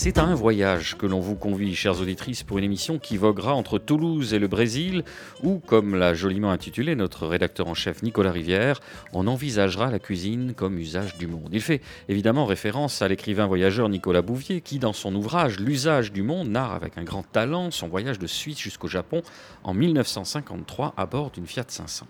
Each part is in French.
C'est à un voyage que l'on vous convie, chères auditrices, pour une émission qui voguera entre Toulouse et le Brésil, où, comme l'a joliment intitulé notre rédacteur en chef Nicolas Rivière, on envisagera la cuisine comme usage du monde. Il fait évidemment référence à l'écrivain voyageur Nicolas Bouvier, qui, dans son ouvrage L'usage du monde, narre avec un grand talent son voyage de Suisse jusqu'au Japon en 1953 à bord d'une Fiat 500.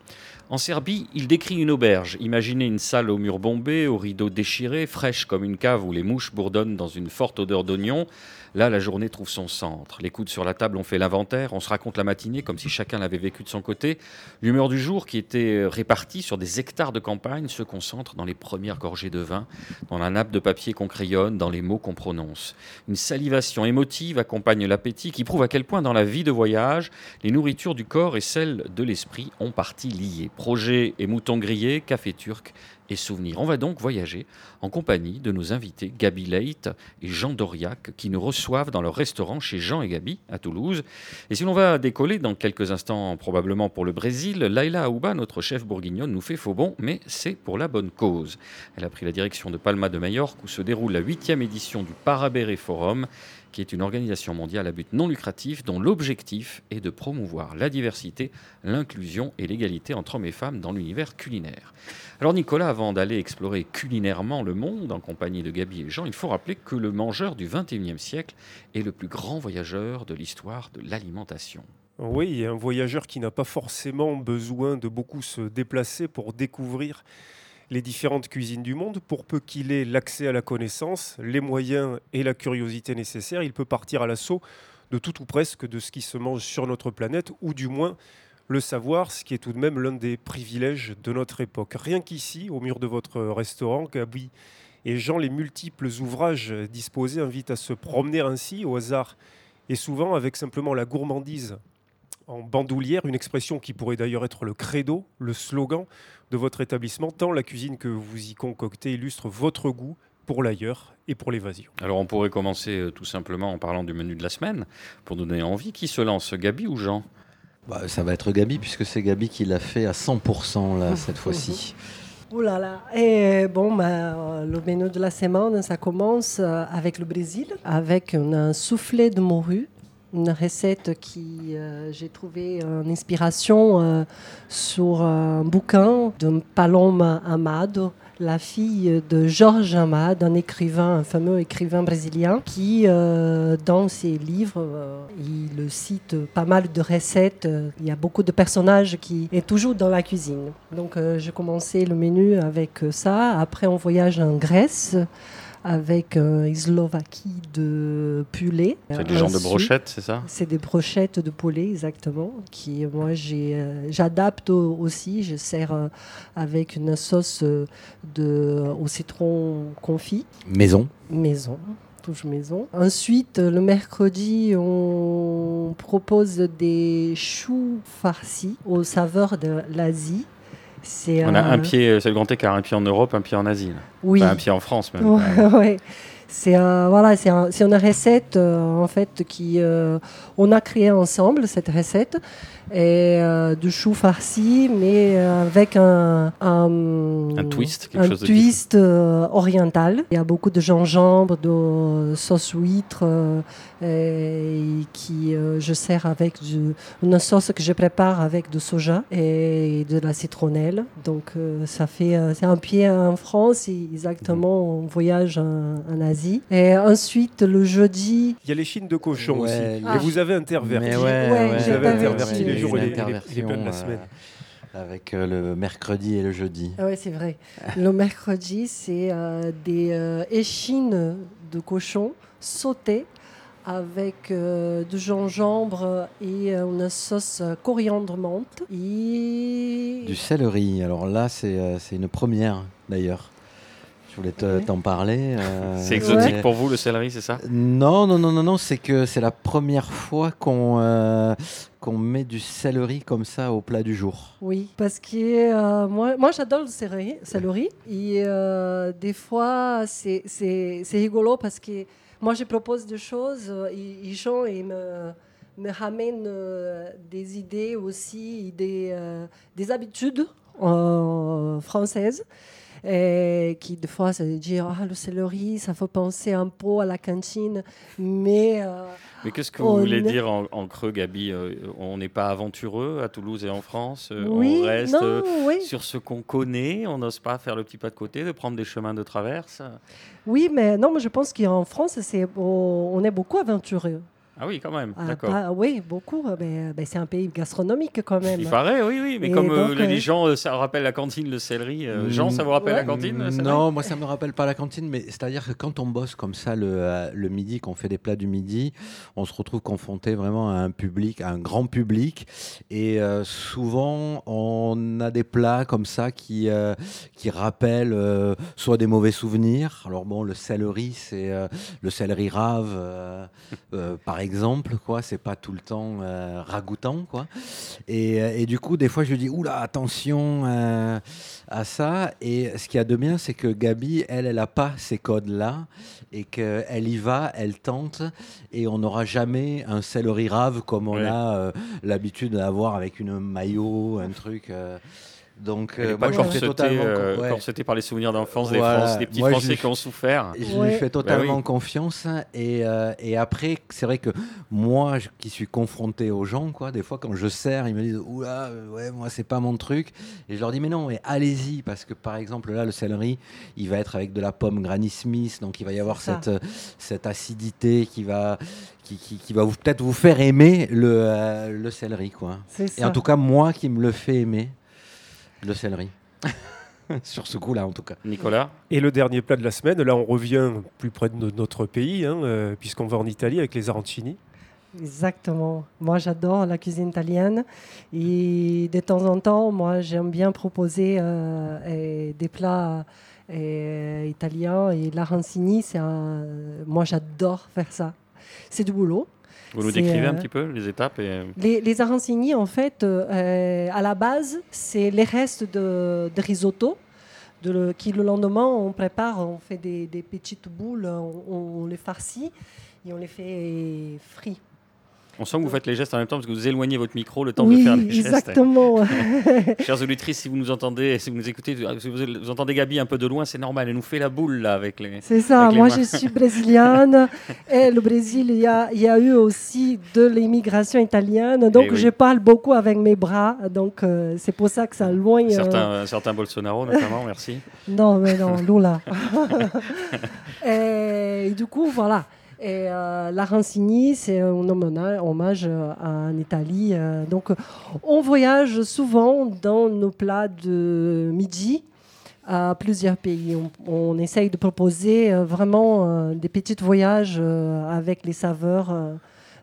En Serbie, il décrit une auberge. Imaginez une salle aux murs bombés, aux rideaux déchirés, fraîche comme une cave où les mouches bourdonnent dans une forte odeur d'oignon. Là, la journée trouve son centre. Les coudes sur la table, on fait l'inventaire, on se raconte la matinée comme si chacun l'avait vécu de son côté. L'humeur du jour, qui était répartie sur des hectares de campagne, se concentre dans les premières gorgées de vin, dans la nappe de papier qu'on crayonne, dans les mots qu'on prononce. Une salivation émotive accompagne l'appétit qui prouve à quel point dans la vie de voyage, les nourritures du corps et celles de l'esprit ont partie liées. Projets et moutons grillés, café turc et souvenirs. On va donc voyager en compagnie de nos invités Gabi Leite et Jean Doriac qui nous reçoivent dans leur restaurant chez Jean et Gabi à Toulouse. Et si l'on va décoller dans quelques instants probablement pour le Brésil, Laila Aouba, notre chef bourguignonne, nous fait faux bon, mais c'est pour la bonne cause. Elle a pris la direction de Palma de Majorque où se déroule la huitième édition du Parabéré Forum qui est une organisation mondiale à but non lucratif dont l'objectif est de promouvoir la diversité, l'inclusion et l'égalité entre hommes et femmes dans l'univers culinaire. Alors Nicolas, avant d'aller explorer culinairement le monde en compagnie de Gabi et Jean, il faut rappeler que le mangeur du XXIe siècle est le plus grand voyageur de l'histoire de l'alimentation. Oui, un voyageur qui n'a pas forcément besoin de beaucoup se déplacer pour découvrir les différentes cuisines du monde. Pour peu qu'il ait l'accès à la connaissance, les moyens et la curiosité nécessaires, il peut partir à l'assaut de tout ou presque de ce qui se mange sur notre planète, ou du moins le savoir, ce qui est tout de même l'un des privilèges de notre époque. Rien qu'ici, au mur de votre restaurant, Gabi et Jean, les multiples ouvrages disposés invitent à se promener ainsi au hasard et souvent avec simplement la gourmandise en bandoulière, une expression qui pourrait d'ailleurs être le credo, le slogan de votre établissement, tant la cuisine que vous y concoctez illustre votre goût pour l'ailleurs et pour l'évasion. Alors on pourrait commencer euh, tout simplement en parlant du menu de la semaine, pour donner envie. Qui se lance, Gabi ou Jean? Bah, Ça va être Gabi, puisque c'est Gabi qui l'a fait à 100% là, cette fois-ci. Oh là là. Et bon, bah, le menu de la semaine, ça commence euh, avec le Brésil, avec un soufflé de morue une recette qui euh, j'ai trouvé une inspiration euh, sur un bouquin de Paloma Amado, la fille de Georges Amado, un écrivain, un fameux écrivain brésilien, qui euh, dans ses livres, il cite pas mal de recettes. Il y a beaucoup de personnages qui est toujours dans la cuisine. Donc j'ai commencé le menu avec ça. Après on voyage en Grèce avec un Slovaquie de poulet. C'est des genres de brochettes, c'est ça C'est des brochettes de poulet, exactement. Qui moi euh, j'adapte aussi. Je sers euh, avec une sauce euh, de, au citron confit. Maison. Maison touche maison. Ensuite, le mercredi, on propose des choux farcis aux saveurs de l'Asie. On a un pied, c'est le grand écart, un pied en Europe, un pied en Asie. Oui. un pied en France même. Ouais, C'est voilà, c'est une recette euh, en fait qui euh, on a créé ensemble cette recette et euh, de chou farci, mais avec un, un, twist, quelque un chose twist oriental. Il y a beaucoup de gingembre, de sauce huître et qui je sers avec une sauce que je prépare avec de soja et de la citronnelle. Donc ça fait c'est un pied en France exactement on voyage en, en Asie et ensuite, le jeudi. Il y a les chines de cochon aussi. Et vous avez interverti. Ouais, vous avez interverti les jours les, les, de la semaine. Avec euh, le mercredi et le jeudi. Oui, c'est vrai. le mercredi, c'est euh, des euh, échines de cochon sautées avec du gingembre et une sauce coriandre menthe. Et... Du céleri. Alors là, c'est une première d'ailleurs. Voulais te- Ouais. t'en parler. euh, C'est exotique pour vous le céleri, c'est ça Non, non, non, non, non, c'est que c'est la première fois qu'on euh, qu'on met du céleri comme ça au plat du jour. Oui, parce que euh, moi, moi j'adore le céleri, céleri et euh, des fois c'est- c'est c'est rigolo parce que moi je propose des choses et, et gens ils me, me ramènent euh, des idées aussi, des, euh, des habitudes euh, françaises. Et qui des fois ça veut dire ah le céleri ça faut penser un peu à la cantine. Mais euh, Mais qu'est-ce que vous voulez dire en, en creux, Gabi Euh, On n'est pas aventureux à Toulouse et en France euh, oui On reste non euh, oui. sur ce qu'on connaît On n'ose pas faire le petit pas de côté, de prendre des chemins de traverse? Oui, mais non, mais je pense qu'en France, c'est, on est beaucoup aventureux. Ah oui, quand même, Ah, d'accord. oui, beaucoup. Mais, ben, c'est un pays gastronomique quand même. Il paraît, oui, oui. Mais Et comme euh, donc, le dit euh, Jean, euh, ça rappelle la cantine, le céleri. Euh, Jean, ça vous rappelle Ouais. la cantine le céleri Non, moi ça me rappelle pas la cantine, mais c'est-à-dire que quand on bosse comme ça le, le midi, qu'on fait des plats du midi, on se retrouve confronté vraiment à un public, à un grand public, et euh, souvent on a des plats comme ça qui euh, qui rappellent euh, soit des mauvais souvenirs. Alors bon, le céleri, c'est euh, le céleri rave, euh, euh, par exemple, quoi. C'est pas tout le temps euh, ragoûtant, quoi. Et, euh, et du coup, des fois, je dis oula, attention. euh, à ça. Et ce qu'il y a de bien, c'est que Gabi, elle, elle n'a pas ces codes-là et qu'elle y va, elle tente et on n'aura jamais un céleri rave comme on Ouais. a euh, l'habitude d'avoir avec une maillot, un truc. Donc, euh, moi, je fais totalement euh, ouais. corsetée par les souvenirs d'enfance des, Voilà. Français- des petits Moi, Français qui ont souffert. Je Ouais. lui fais totalement Bah oui. confiance. Et, euh, et après, c'est vrai que moi, je- qui suis confronté aux gens, quoi, des fois, quand je sers, ils me disent Oula, ouais, moi, c'est pas mon truc. Et je leur dis Mais non, mais allez-y. Parce que, par exemple, là, le céleri, il va être avec de la pomme Granny Smith. Donc, il va y avoir cette, euh, cette acidité qui va, qui, qui- qui va peut-être vous faire aimer le, euh, le céleri, quoi. C'est Et ça. en tout cas, moi qui me le fais aimer, le céleri. Sur ce coup-là, en tout cas. Nicolas Et le dernier plat de la semaine, là on revient plus près de no- notre pays, hein, euh, puisqu'on va en Italie avec les arancini. Exactement. Moi, j'adore la cuisine italienne. Et de temps en temps, moi, j'aime bien proposer euh, des plats eh, italiens. Et l'arancini, c'est un... moi, j'adore faire ça. C'est du boulot. Vous nous décrivez un euh, petit peu les étapes et... Les, les arancini, en fait, euh, à la base, c'est les restes de, de risotto. De le- qui le lendemain, on prépare, on fait des, des petites boules, on, on les farcit et on les fait frits. On sent que vous faites les gestes en même temps parce que vous éloignez votre micro le temps de faire les gestes. exactement. Chers auditrices, si vous nous entendez, si vous nous écoutez, si vous, vous entendez Gabi un peu de loin, c'est normal. Elle nous fait la boule là avec les. C'est ça, les moi mains. je suis brésilienne et le Brésil, il y a, il y a eu aussi de l'immigration italienne, donc Eh oui. je parle beaucoup avec mes bras, donc euh, c'est pour ça que ça loin. euh, Certains, certains Bolsonaro notamment, merci. Non, mais non, Lula. et, du coup, voilà. Et euh, l'arancini, c'est un hommage euh, en Italie. euh, donc, on voyage souvent dans nos plats de midi à plusieurs pays. On, on essaye de proposer vraiment des petits voyages avec les saveurs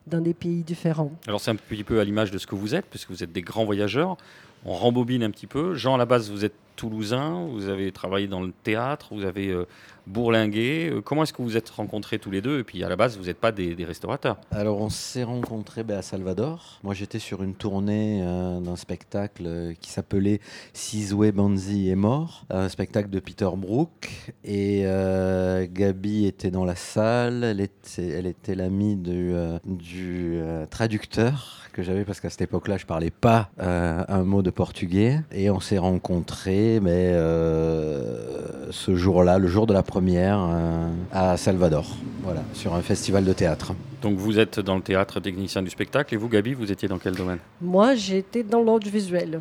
dans des pays différents. Alors c'est un petit peu à l'image de ce que vous êtes, puisque vous êtes des grands voyageurs. On rembobine un petit peu. Jean, à la base, vous êtes toulousain, vous avez travaillé dans le théâtre, vous avez euh, bourlingué. Euh, comment est-ce que vous êtes rencontrés tous les deux? Et puis à la base, vous n'êtes pas des, restaurateurs. Alors, on s'est rencontrés ben, à Salvador. Moi, j'étais sur une tournée euh, d'un spectacle euh, qui s'appelait Sizwe Banzi est mort, un spectacle de Peter Brook. Et euh, Gabi était dans la salle. Elle était, l'amie du, du traducteur que j'avais parce qu'à cette époque-là, je parlais pas un mot de portugais. Et on s'est rencontrés mais, euh, ce jour-là, le jour de la première, euh, à Salvador. Voilà, sur un festival de théâtre. Donc vous êtes dans le théâtre technicien du spectacle. Et vous, Gabi, vous étiez dans quel domaine? Moi, j'étais dans l'audiovisuel.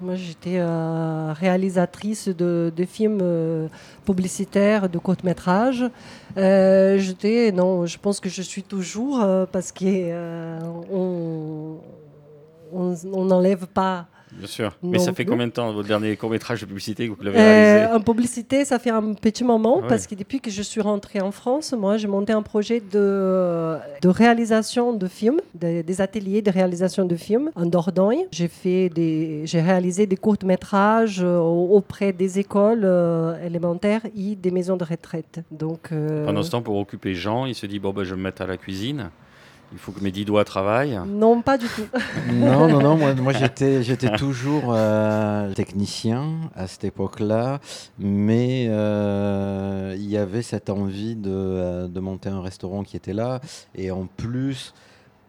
Moi, j'étais euh, réalisatrice de, de films euh, publicitaires, de courts-métrages. Euh, j'étais, non, je pense que je suis toujours euh, parce que euh, on on on n'enlève pas Bien sûr. Mais ça fait combien de temps votre dernier court métrage de publicité que vous l'avez Euh, réalisé en publicité, ça fait un petit moment Ah parce que depuis que je suis rentrée en France, moi, j'ai monté un projet de, de réalisation de films, de- des ateliers de réalisation de films en Dordogne. J'ai fait des, j'ai réalisé des courts métrages euh, auprès des écoles euh, élémentaires et des maisons de retraite. Donc, euh, Pendant ce temps, pour occuper Jean, il se dit bon, bah, je vais me mettre à la cuisine. Il faut que mes dix doigts travaillent. non, pas du tout. Non, non, non, moi, moi j'étais, j'étais toujours euh, technicien à cette époque-là, mais euh, il y avait cette envie de, euh, de monter un restaurant qui était là, et en plus,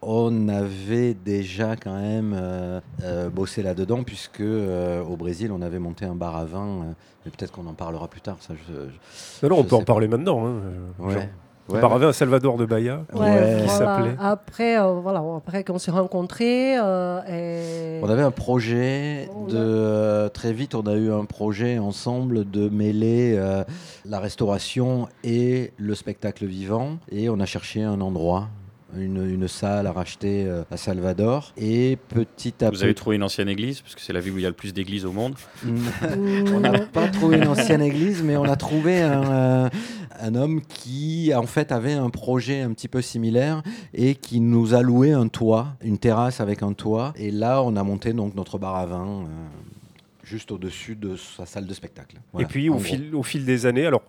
on avait déjà quand même euh, euh, bossé là-dedans, puisque euh, au Brésil, on avait monté un bar à vin, euh, mais peut-être qu'on en parlera plus tard, ça je, je- Non, non, on peut en pas. parler maintenant. hein, ouais. Ouais, Par un Salvador de Bahia. Ouais, qui voilà. s'appelait. Après, euh, voilà, après qu'on s'est rencontrés, euh, et- On avait un projet On de euh, très vite, on a eu un projet ensemble de mêler euh, la restauration et le spectacle vivant, et on a cherché un endroit. Une, une salle à racheter euh, à Salvador. Et petit à Vous avez petit trouvé une ancienne église, parce que c'est la ville où il y a le plus d'églises au monde. on n'a pas trouvé une ancienne église mais on a trouvé un, euh, un homme qui en fait avait un projet un petit peu similaire et qui nous a loué un toit une terrasse avec un toit. Et là on a monté donc notre bar à vin euh, juste au-dessus de sa salle de spectacle. Voilà, Et puis, au fil, au fil des années, alors,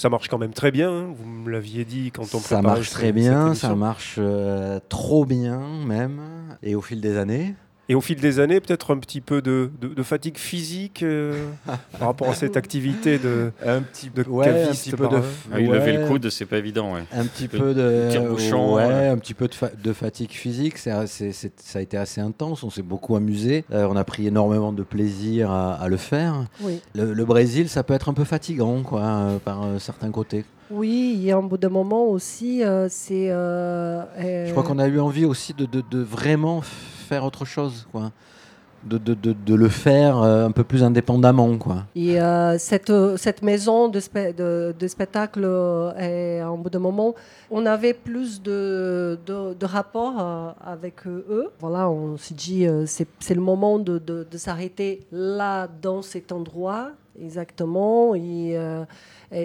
ça marche quand même très bien. hein, Vous me l'aviez dit quand on ça marche très bien, ça marche euh, trop bien même. Et au fil des années, Et au fil des années, peut-être un petit peu de, de- de fatigue physique euh, par rapport à cette activité de, un petit de ouais, un caviste petit peu par de, Ah oui, lever le coude, c'est pas évident. ouais. Un petit peu de euh. un petit peu de, fa- de fatigue physique. Ça a été assez intense. On s'est beaucoup amusé. Euh, on a pris énormément de plaisir à, à le faire. oui. Le, le Brésil, ça peut être un peu fatigant, quoi, euh, par euh, certains côtés. Oui, et en bout d'un moment aussi, euh, c'est. euh, Je crois qu'on a eu envie aussi de, de- de vraiment autre chose, quoi. De, de- de- le faire euh, un peu plus indépendamment, quoi. Et euh, cette, euh, cette maison de, spe- de, spectacle, est, en bout de moment, on avait plus de, de, de rapport euh, avec eux. Voilà, on s'est dit, c'est le moment de, s'arrêter là, dans cet endroit, exactement. Et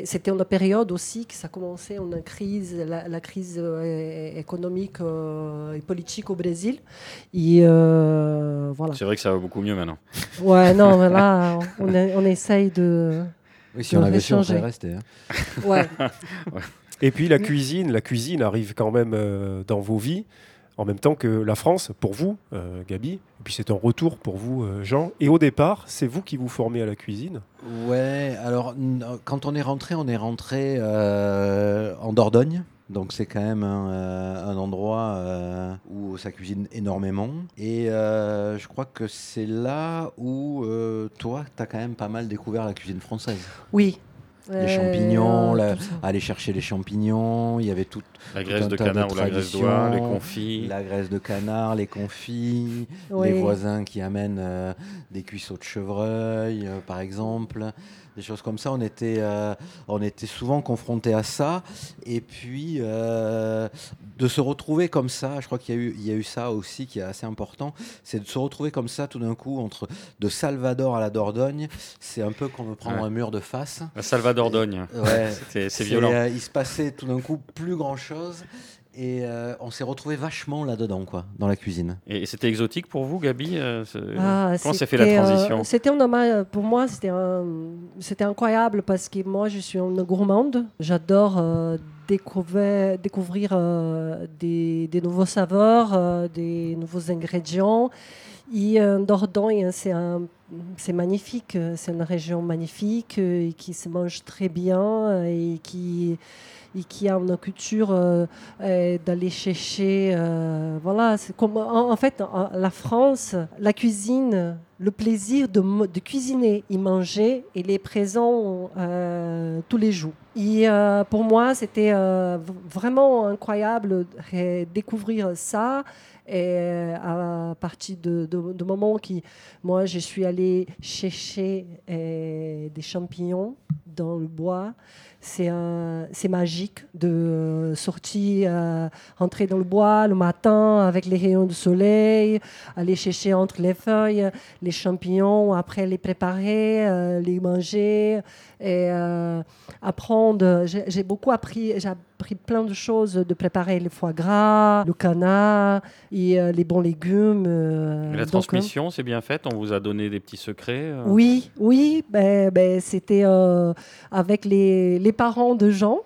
c'était une période aussi que ça commençait une crise, la, la crise euh, économique euh, et politique au Brésil. Et euh, voilà. C'est vrai que ça va beaucoup mieux maintenant. Ouais, non, mais là, on, essaye de. Oui, si De on avait su, on serait resté. hein. Ouais. Et puis la cuisine, la cuisine arrive quand même euh, dans vos vies en même temps que la France pour vous, euh, Gabi. Et puis c'est un retour pour vous, euh, Jean. Et au départ, c'est vous qui vous formez à la cuisine? Ouais, alors quand on est rentré, on est rentré euh, en Dordogne. Donc c'est quand même un, euh, un endroit euh, où ça cuisine énormément. Et euh, je crois que c'est là où euh, toi, tu as quand même pas mal découvert la cuisine française. Oui. Les champignons, la-. Aller chercher les champignons, il y avait tout, La Tout graisse un de canard ou la graisse d'oie, les traditions, confits. la graisse de canard, les confits, Oui. les voisins qui amènent euh, des cuisseaux de chevreuil, euh, par exemple, des choses comme ça. On était, euh, on était souvent confrontés à ça. Et puis, euh, de se retrouver comme ça, je crois qu'il y, a eu- il y a eu ça aussi qui est assez important, c'est de se retrouver comme ça tout d'un coup entre de Salvador à la Dordogne. C'est un peu comme prendre Ouais. un mur de face. La Salvador d'Ogne. Ouais. C'est violent. euh, il se passait tout d'un coup plus grand chose. Et euh, on s'est retrouvé vachement là-dedans, quoi, dans la cuisine. Et c'était exotique pour vous, Gabi euh, Ah, Comment s'est fait la euh, transition C'était un hommage- pour moi, c'était incroyable parce que moi, je suis une gourmande. J'adore euh, découvrir, découvrir euh, des, des nouveaux saveurs, euh, des nouveaux ingrédients. Et euh, Dordogne, c'est un- c'est magnifique. C'est une région magnifique euh, et qui se mange très bien euh, et qui et qui a une culture euh, euh, d'aller chercher. euh, voilà, en, fait la France, la cuisine, le plaisir de, cuisiner et manger, il est présent tous les jours. Et pour moi, c'était vraiment incroyable de découvrir ça. À partir de, de, moment qui, moi, je suis allée chercher des champignons dans le bois c'est magique de sortir, euh, entrer dans le bois le matin avec les rayons du soleil, aller chercher entre les feuilles les champignons, après les préparer, euh, les manger et euh, apprendre. J'ai beaucoup appris, appris plein de choses de préparer le foie gras, le canard et les bons légumes. la transmission, c'est bien fait. On vous a donné des petits secrets. Oui, oui, ben, ben c'était avec les, les parents de Jean.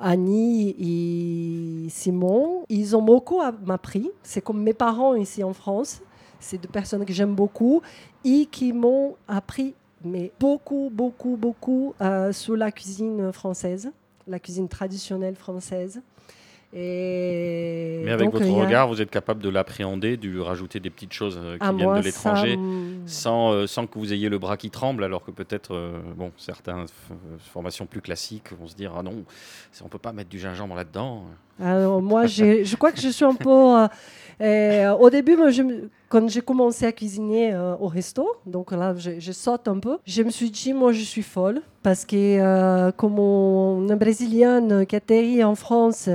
Annie et Simon, ils ont beaucoup appris. C'est comme mes parents ici en France. C'est deux personnes que j'aime beaucoup et qui m'ont appris mais beaucoup, beaucoup, beaucoup euh, sur la cuisine française, la cuisine traditionnelle française. Et Mais avec votre regard, vous êtes capable de l'appréhender, de rajouter des petites choses euh, qui ah, viennent de l'étranger, sans, euh, sans que vous ayez le bras qui tremble, alors que peut-être, euh, bon, certaines formations plus classiques vont se dire ah non, on peut pas mettre du gingembre là-dedans. Alors moi, je crois que je suis un peu. au début, moi, je, quand j'ai commencé à cuisiner au resto, donc là, je, saute un peu, je me suis dit, moi, je suis folle, parce que comme une Brésilienne qui atterrit en France,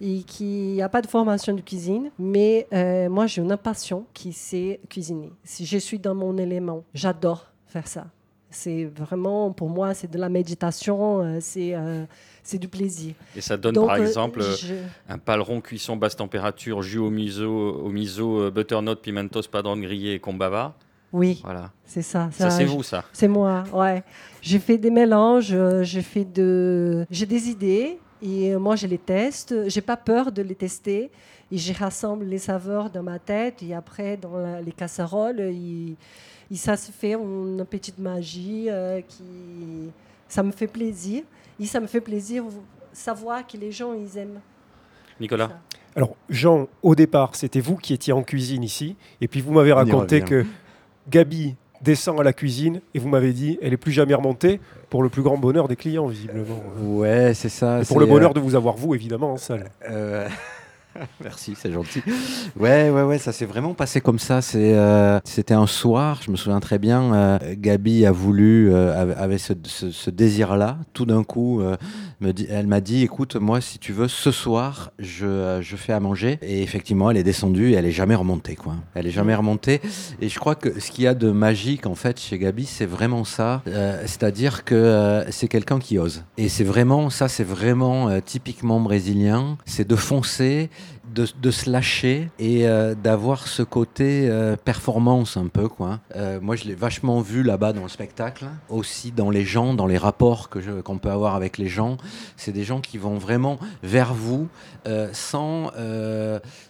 et qui n'a pas de formation de cuisine, mais euh, moi j'ai une passion qui c'est cuisiner. Si je suis dans mon élément, j'adore faire ça. C'est vraiment, pour moi, c'est de la méditation, euh, c'est euh, c'est du plaisir. Et ça donne par exemple un paleron cuisson basse température, jus au miso, au miso butternut, pimentos, padron grillé et combava. Oui, voilà. c'est ça. Ça, c'est vous, ça C'est moi, ouais. J'ai fait des mélanges, j'ai fait de... J'ai des idées, et moi, je les teste. J'ai pas peur de les tester. Et je rassemble les saveurs dans ma tête. Et après, dans les casseroles, et, ça se fait une petite magie euh, qui. Ça me fait plaisir. Et ça me fait plaisir savoir que les gens, ils aiment. Nicolas Alors, Jean, au départ, c'était vous qui étiez en cuisine ici. Et puis, vous m'avez raconté que Gabi descend à la cuisine et vous m'avez dit elle est plus jamais remontée pour le plus grand bonheur des clients visiblement. Ouais, c'est ça. Et pour le bonheur euh, de vous avoir vous évidemment en salle. Euh, Merci, c'est gentil. Ouais, ouais, ouais, ça s'est vraiment passé comme ça. Euh, c'était un soir, je me souviens très bien. Euh, Gabi a voulu, euh, avait ce, désir-là. Tout d'un coup, dit, elle m'a dit, écoute, moi, si tu veux, ce soir, je, je, fais à manger. Et effectivement, elle est descendue et elle est jamais remontée, quoi. Elle est jamais remontée. Et je crois que ce qu'il y a de magique, en fait, chez Gabi, c'est vraiment ça. c'est-à-dire que c'est quelqu'un qui ose. Et c'est vraiment, ça, c'est vraiment typiquement brésilien. C'est de foncer de, se lâcher et euh, d'avoir ce côté euh, performance un peu. Quoi. Euh, moi, je l'ai vachement vu là-bas dans le spectacle, aussi dans les gens, dans les rapports que qu'on peut avoir avec les gens. C'est des gens qui vont vraiment vers vous sans,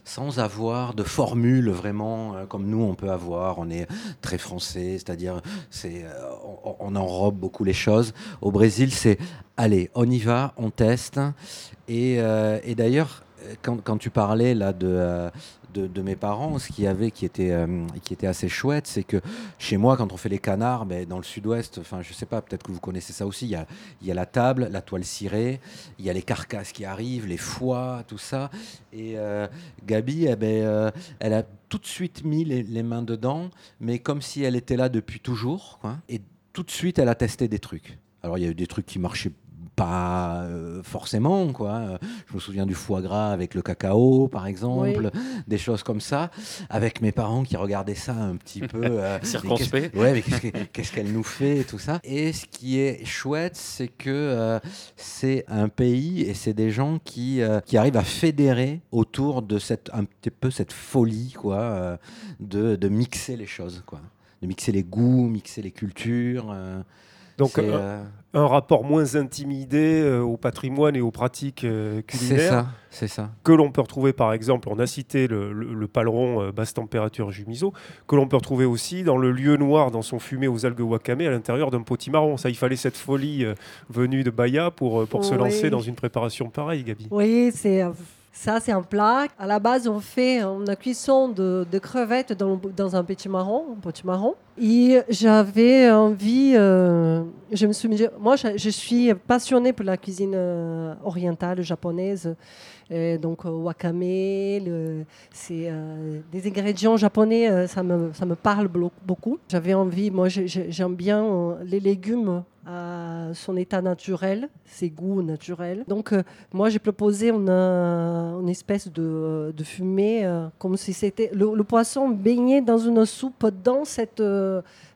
sans avoir de formule vraiment comme nous on peut avoir. On est très français, c'est-à-dire c'est, on, enrobe beaucoup les choses. Au Brésil, c'est allez, on y va, on teste. Et d'ailleurs, quand, tu parlais là euh, de, mes parents, ce qu'il y avait qui était, euh, qui était assez chouette, c'est que chez moi, quand on fait les canards, ben, dans le sud-ouest, enfin, je sais pas, peut-être que vous connaissez ça aussi, il y a, la table, la toile cirée, il y a les carcasses qui arrivent, les foies, tout ça. Et euh, Gabi, eh ben, elle a tout de suite mis les, mains dedans, mais comme si elle était là depuis toujours. et tout de suite, elle a testé des trucs. Alors, il y a eu des trucs qui marchaient pas euh, forcément quoi. Je me souviens du foie gras avec le cacao par exemple, des choses comme ça, avec mes parents qui regardaient ça un petit peu euh, circonspect. Ouais, mais qu'est-ce qu'elle nous fait et tout ça. Et ce qui est chouette, c'est que euh, c'est un pays et c'est des gens qui qui arrivent à fédérer autour de cette un petit peu cette folie quoi, de, de mixer les choses quoi, de mixer les goûts, mixer les cultures. Donc un, rapport moins intimidé euh, au patrimoine et aux pratiques euh, culinaires. C'est ça, c'est ça. Que l'on peut retrouver par exemple, on a cité le, le, paleron euh, basse température jumiso, que l'on peut retrouver aussi dans le lieu noir dans son fumé aux algues wakame à l'intérieur d'un potimarron. Ça, il fallait cette folie venue de Bahia pour, pour se lancer dans une préparation pareille, Gabi. Oui, c'est Ça, c'est un plat. À la base, on fait une cuisson de, crevettes dans, un petit marron, un petit marron. Et j'avais envie, euh, je me suis moi, je, suis passionnée pour la cuisine euh, orientale japonaise. Donc, euh, wakame, c'est des ingrédients japonais, ça, me, ça me parle beaucoup. J'avais envie, moi, j'aime bien les légumes à son état naturel, ses goûts naturels. Donc, moi, j'ai proposé une, une espèce de, de fumée, comme si c'était le, poisson baigné dans une soupe dans cette,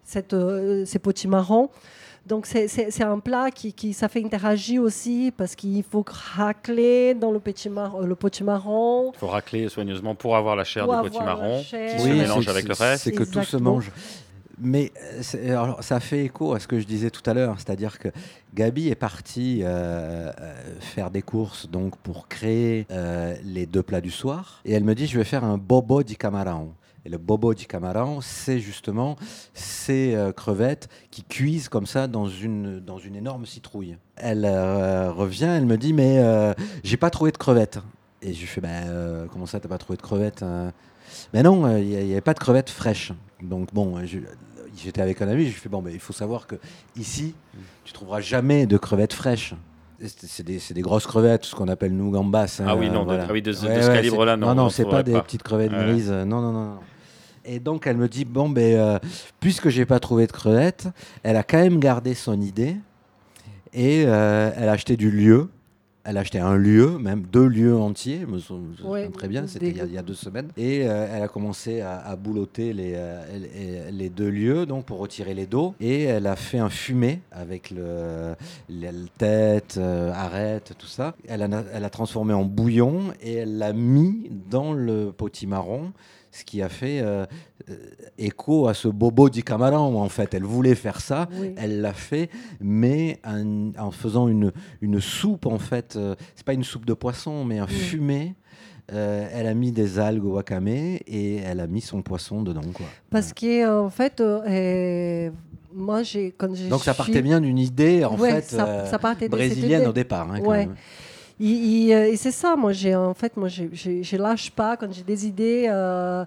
cette, ces petits marrons. Donc c'est un plat qui, qui, ça fait interagir aussi parce qu'il faut racler dans le petit, mar le petit marron. Il faut racler soigneusement pour avoir la chair du petit marron qui se mélange avec le reste. C'est que tout se mange. Mais alors, ça fait écho à ce que je disais tout à l'heure, c'est-à-dire que Gabi est partie euh, euh, faire des courses donc pour créer euh, les deux plats du soir, et elle me dit je vais faire un bobo di camarão. Et le bobo di camarão, c'est justement ces crevettes qui cuisent comme ça dans une, dans une énorme citrouille. Elle revient, elle me dit mais j'ai pas trouvé de crevettes. Et je lui fais ben, comment ça t'as pas trouvé de crevettes Mais non, il n'y avait pas de crevettes fraîches. Donc bon, j'étais avec un ami, je lui fais bon, mais il faut savoir que ici, tu trouveras jamais de crevettes fraîches. C'est des, des, grosses crevettes, ce qu'on appelle nous gambas. Hein, ah oui, non, de, de, ce calibre-là, non. Non, non, c'est pas des petites crevettes grises. Non, non, non, Et donc elle me dit bon, ben, euh, puisque j'ai pas trouvé de crevettes, elle a quand même gardé son idée et euh, elle a acheté du lieu elle a acheté un lieu, même deux lieux entiers, me souviens très bien, c'était il, y a deux semaines. Et euh, elle a commencé à, boulotter euh, les, les, deux lieux donc pour retirer les dos. Et elle a fait un fumet avec le, la tête, euh, arête, tout ça. Elle a, elle a transformé en bouillon et elle l'a mis dans le potimarron ce qui a fait euh, euh, écho à ce bobo du Camaran. En fait, elle voulait faire ça, elle l'a fait, mais en, faisant une, une soupe, en fait, euh, c'est pas une soupe de poisson, mais un fumé. elle a mis des algues au wakame et elle a mis son poisson dedans. Quoi. Parce qu'en en fait, moi, j'ai, quand j'ai. Donc ça partait bien d'une idée, en fait, ça, ça brésilienne au départ. Hein, euh, et, c'est ça, moi, en fait, moi, je lâche pas quand j'ai des idées euh,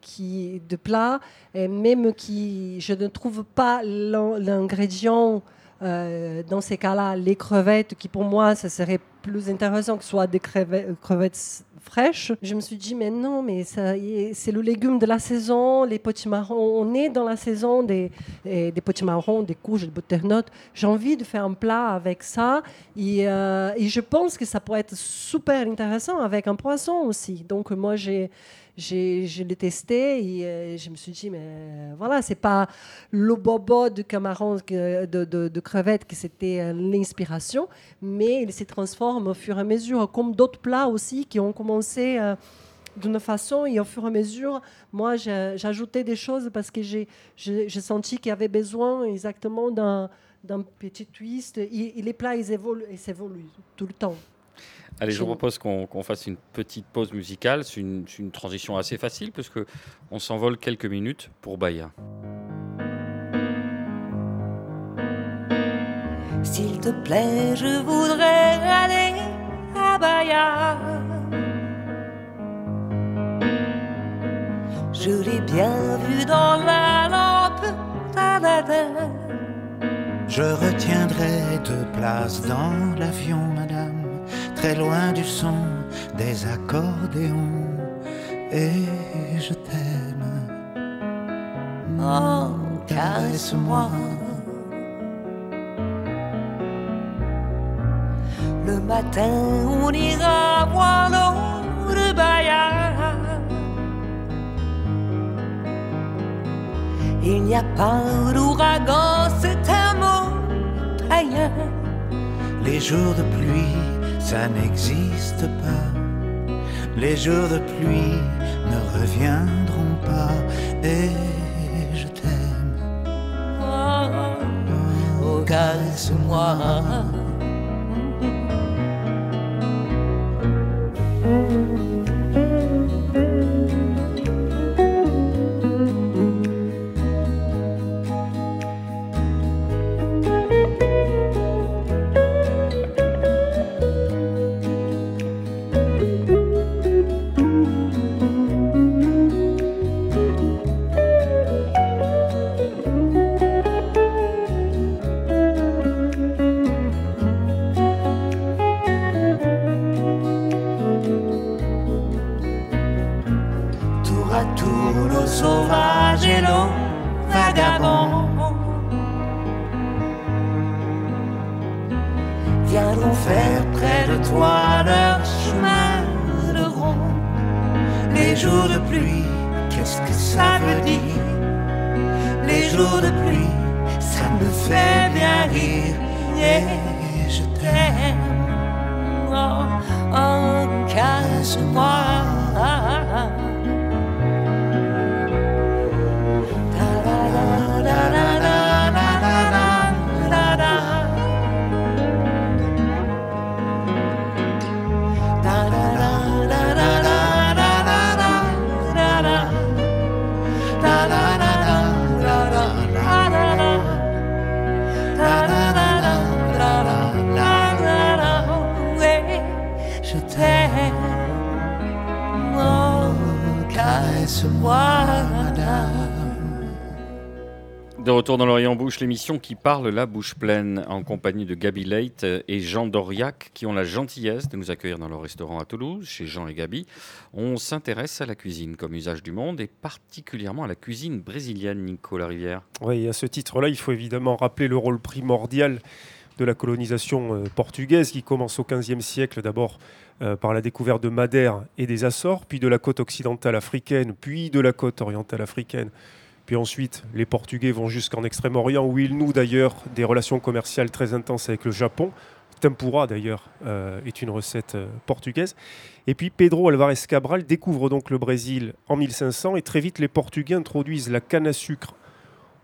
qui, de plats, et même qui je ne trouve pas l'ingrédient. Euh, dans ces cas-là, les crevettes, qui pour moi, ça serait plus intéressant que ce soit des crevettes fraîche. Je me suis dit, mais non, mais c'est le légume de la saison, les petits marrons. On est dans la saison des, des petits marrons, des couches de butternut. J'ai envie de faire un plat avec ça. Et, euh, et je pense que ça pourrait être super intéressant avec un poisson aussi. Donc, moi, j'ai je l'ai testé et euh, je me suis dit, mais euh, voilà, c'est pas le bobo de camarons, de, de, de crevettes qui c'était euh, l'inspiration, mais il se transforme au fur et à mesure, comme d'autres plats aussi qui ont commencé d'une façon et au fur et à mesure, moi, j'ajoutais des choses parce que j'ai senti qu'il y avait besoin exactement d'un petit twist. Et, les plats, ils évoluent, ils évoluent tout le temps. Allez, je vous propose qu'on fasse une petite pause musicale. C'est une, une, transition assez facile parce que on s'envole quelques minutes pour Bahia. S'il te plaît, je voudrais aller à Bahia. Je l'ai bien vu dans la lampe. Je retiendrai deux places dans l'avion, madame très loin du son des accordéons, et je t'aime. Oh, caresse-moi. Le matin, on ira voir l'eau de Bahia. Il n'y a pas d'ouragan, c'est un mot païen. Les jours de pluie ça n'existe pas. Les jours de pluie ne reviendront pas et je t'aime. Oh, oh caresse-moi. Viendront faire près de toi leur chemin de rond. Les jours de pluie, qu'est-ce que ça veut dire? Les jours de pluie, ça me fait bien rire. Et je t'aime. Oh, oh, casse-moi. De retour dans l'Orient Bouche, l'émission qui parle la bouche pleine en compagnie de Gabi Leit et Jean Doriac qui ont la gentillesse de nous accueillir dans leur restaurant à Toulouse, chez Jean et Gabi. On s'intéresse à la cuisine comme usage du monde et particulièrement à la cuisine brésilienne, Nicolas Rivière. Oui, à ce titre-là, il faut évidemment rappeler le rôle primordial de la colonisation euh, portugaise qui commence au XVe siècle d'abord euh, par la découverte de Madère et des Açores, puis de la côte occidentale africaine, puis de la côte orientale africaine. Puis ensuite, les Portugais vont jusqu'en Extrême-Orient, où ils nouent d'ailleurs des relations commerciales très intenses avec le Japon. Tempura, d'ailleurs, euh, est une recette euh, portugaise. Et puis Pedro Alvarez Cabral découvre donc le Brésil en 1500, et très vite, les Portugais introduisent la canne à sucre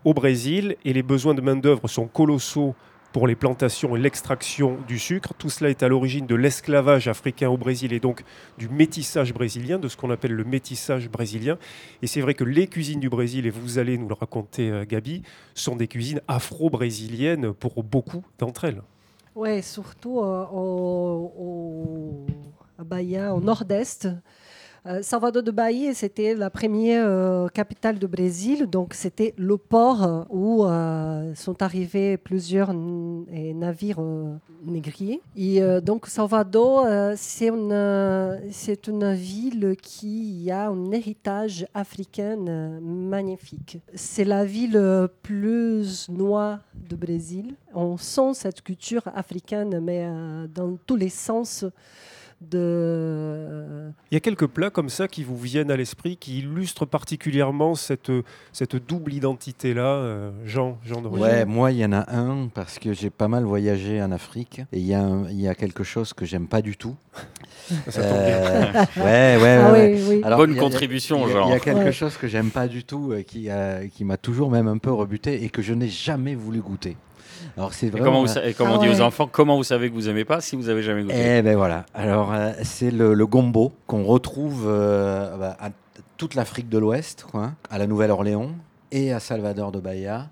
au Brésil, et les besoins de main-d'œuvre sont colossaux pour les plantations et l'extraction du sucre. Tout cela est à l'origine de l'esclavage africain au Brésil et donc du métissage brésilien, de ce qu'on appelle le métissage brésilien. Et c'est vrai que les cuisines du Brésil, et vous allez nous le raconter, euh, Gabi, sont des cuisines afro-brésiliennes pour beaucoup d'entre elles. Oui, surtout euh, au, Bahia, au nord-est. Euh, Salvador de Bahia, c'était la première euh, capitale du Brésil, donc c'était le port euh, où sont arrivés plusieurs navires négriers. Et donc Salvador, c'est une, c'est une ville qui a un héritage africain magnifique. C'est la ville plus noire du Brésil. On sent cette culture africaine, mais dans tous les sens de... Il y a quelques plats comme ça qui vous viennent à l'esprit, qui illustrent particulièrement cette, cette double identité-là, euh, Jean, Jean de Ouais, moi, il y en a un parce que j'ai pas mal voyagé en Afrique et il y, a un- il y a quelque chose que j'aime pas du tout. Ça tombe bien. Euh, ouais, ouais, Ah ouais. oui, oui. Alors, Bonne a- contribution, Jean. Il y a quelque Ouais. chose que j'aime pas du tout, euh, qui, euh, qui m'a toujours même un peu rebuté et que je n'ai jamais voulu goûter. Alors c'est Et vraiment. comment, vous euh, sa- et comme Ah on dit aux enfants, comment vous savez que vous aimez pas si vous avez jamais goûté? Eh ben voilà. Alors euh, c'est le, le gombo qu'on retrouve euh, bah, à toute l'Afrique de l'Ouest, quoi, à la Nouvelle-Orléans et à Salvador de Bahia,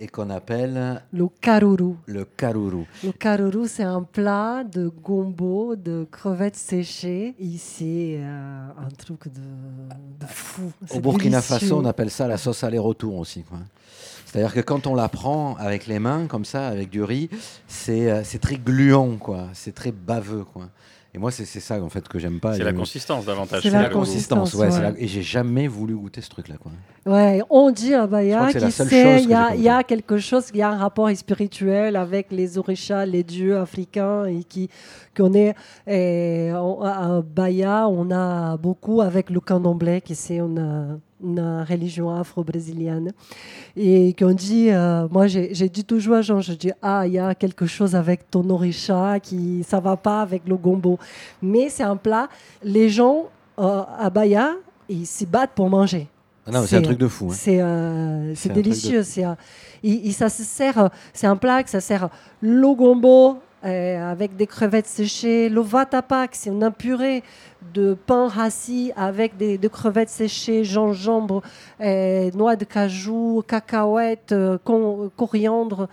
et qu'on appelle Le caruru. le caruru. Le caruru, c'est un plat de gombo, de crevettes séchées. C'est euh, un truc de, de fou. Au Burkina délicieux. Faso, on appelle ça la sauce aller-retour aussi. C'est-à-dire que quand on la prend avec les mains, comme ça, avec du riz, c'est euh, c'est très gluant, quoi. C'est très baveux, quoi. Et moi, c'est c'est ça en fait que j'aime pas. C'est la consistance davantage. C'est la consistance, ouais. ouais. c'est la- Et j'ai jamais voulu goûter ce truc-là, quoi. Ouais, on dit à c'est la qu'il seule sait, chose il que y, a- a quelque chose, il y a un rapport spirituel avec les orishas, les dieux africains, et qui qu'on est et on- à Bahia, on a beaucoup avec le candomblé, qui c'est une, une religion afro-brésilienne, et qu'on dit, euh, moi j'ai dit toujours à Jean, je dis ah il y a quelque chose avec ton orisha qui ça va pas avec le gombo, mais c'est un plat, les gens euh, à Bahia ils s'y battent pour manger. Ah non, mais c'est un truc de fou. hein. C'est euh, de délicieux. C'est il- il- ça se sert. C'est un plat que ça sert le gombo avec des crevettes séchées, le vatapak, c'est une purée de pain rassis avec des, de crevettes séchées, gingembre, euh, noix de cajou, cacahuètes, euh, coriandre.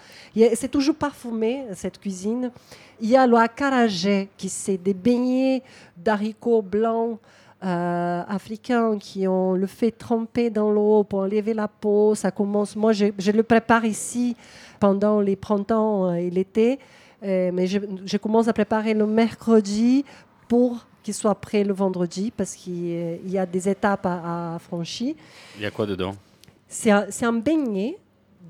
C'est toujours parfumé cette cuisine. Il y a le acarajé qui c'est des beignets d'haricots blancs euh, africains qui ont le fait tremper dans l'eau pour enlever la peau. Ça commence. Moi, je, le prépare ici pendant les printemps euh, et l'été, Euh, mais je, je commence à préparer le mercredi pour qu'il soit prêt le vendredi parce qu'il y a des étapes à, à franchir. Il y a quoi dedans? C'est un, un beignet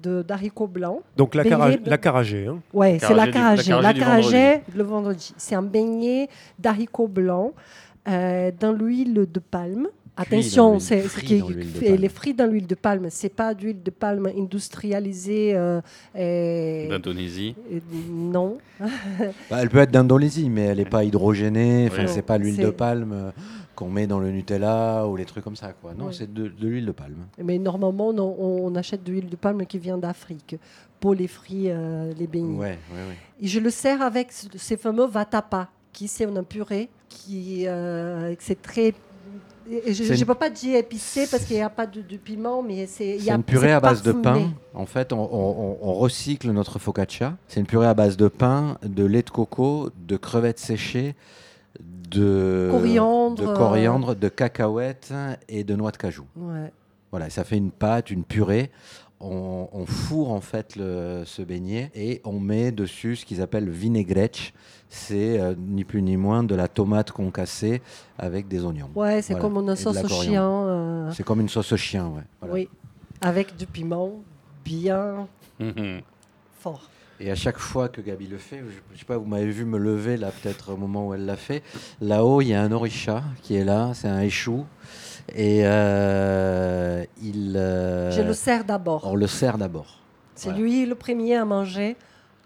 de- d'haricots blancs. Donc la, de- caragée. hein. Ouais, c'est la caragée. La caragée le vendredi. C'est un beignet d'haricots blancs euh, dans l'huile de palme. Attention, c'est qui- dans l'huile de fait- palme. les frites dans l'huile de palme. C'est pas d'huile de palme industrialisée. euh, D'Indonésie. non. Bah, elle peut être d'Indonésie, mais elle n'est pas hydrogénée. Enfin, Ouais. c'est pas l'huile de palme euh, qu'on met dans le Nutella ou les trucs comme ça. Quoi. Non, Ouais. c'est de, de l'huile de palme. Mais normalement, on, on achète de l'huile de palme qui vient d'Afrique pour les frits, euh, les beignets. Ouais, ouais, ouais. Et je le sers avec ce- ces fameux vatapa, qui c'est une purée, qui euh, c'est très. Et Je ne peux pas dire épicé parce qu'il n'y a pas de, de piment, mais c'est. C'est a- une purée à base de pain. En fait, on, on- on recycle notre focaccia. C'est une purée à base de pain, de lait de coco, de crevettes séchées, de Coriandre, de, euh. coriandre, de cacahuètes et de noix de cajou. Ouais. Voilà, ça fait une pâte, une purée. On, on fourre en fait le- ce beignet et on met dessus ce qu'ils appellent vinaigrette. C'est euh, ni plus ni moins de la tomate concassée avec des oignons. Ouais, c'est Voilà. comme une sauce au chien. euh, C'est comme une sauce au chien, ouais. Voilà. Oui, avec du piment bien Mhm. fort. Et à chaque fois que Gabi le fait, je, je sais pas, vous m'avez vu me lever là, peut-être au moment où elle l'a fait. Là-haut, il y a un orisha qui est là, c'est un échou. Et euh, il. euh, Je le sers d'abord. on le sert d'abord. C'est voilà. lui le premier à manger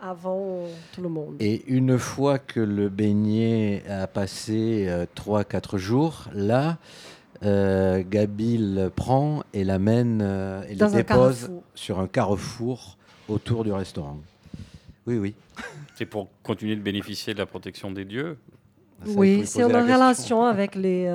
avant tout le monde. Et une fois que le beignet a passé 3-4 jours, là, euh, Gabi le prend et l'amène euh, et Dans le dépose carrefour. sur un carrefour autour du restaurant. Oui, oui. C'est pour continuer de bénéficier de la protection des dieux. Ça, Oui, c'est une relation avec les.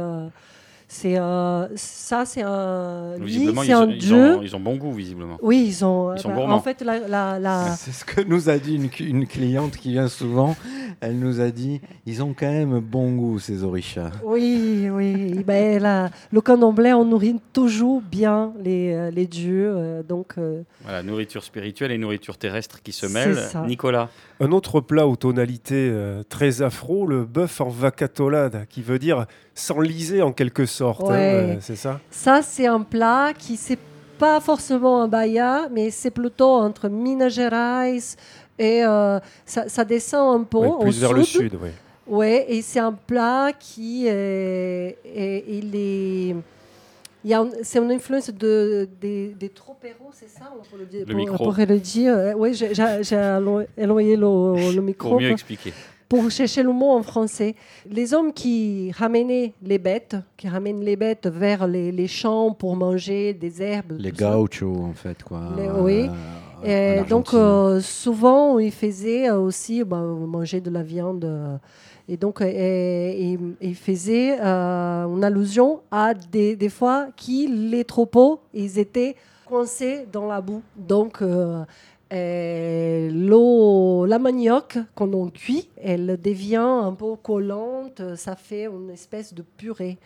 Euh, c'est euh, ça, c'est un. Visiblement, ils, un ils dieu. ont, ils ont bon goût, visiblement. Oui, ils ont. Ils sont bah, gourmands. en fait, la, la, la- C'est ce que nous a dit une, une cliente qui vient souvent. Elle nous a dit ils ont quand même bon goût, ces orichas. oui, oui. Ben, la- le candomblé, on nourrit toujours bien les, euh, les dieux. euh, donc, euh, Voilà, nourriture spirituelle et nourriture terrestre qui se C'est mêlent. ça. Nicolas, Un autre plat aux tonalités euh, très afro, le bœuf en vacatolade, qui veut dire s'enliser en quelque sorte. hein, Ouais. euh, c'est ça ça, c'est un plat qui c'est pas forcément un baya, mais c'est plutôt entre Minas Gerais et euh, ça, ça descend un peu Oui, au Plus vers le sud. oui. Ouais, et c'est un plat qui est, est- il est, il y a un- c'est une influence de, des, des tropéros, c'est ça? On peut le dire, Le pour- micro. on pourrait le dire. Euh, Oui, j'ai j'ai- j'ai élo- éloigné le, le micro pour mieux expliquer. Pour chercher le mot en français. Les hommes qui ramenaient les bêtes, qui ramènent les bêtes vers les, les champs pour manger des herbes. Les gauchos, en fait. Quoi, Les- euh, oui. en Et donc, euh, souvent, ils faisaient aussi bah, manger de la viande. euh, et donc, euh, ils faisaient euh, une allusion à des, des fois qui les troupeaux, ils étaient coincés dans la boue. Donc, euh, euh, l'eau, la manioc, quand on cuit, elle devient un peu collante, ça fait une espèce de purée.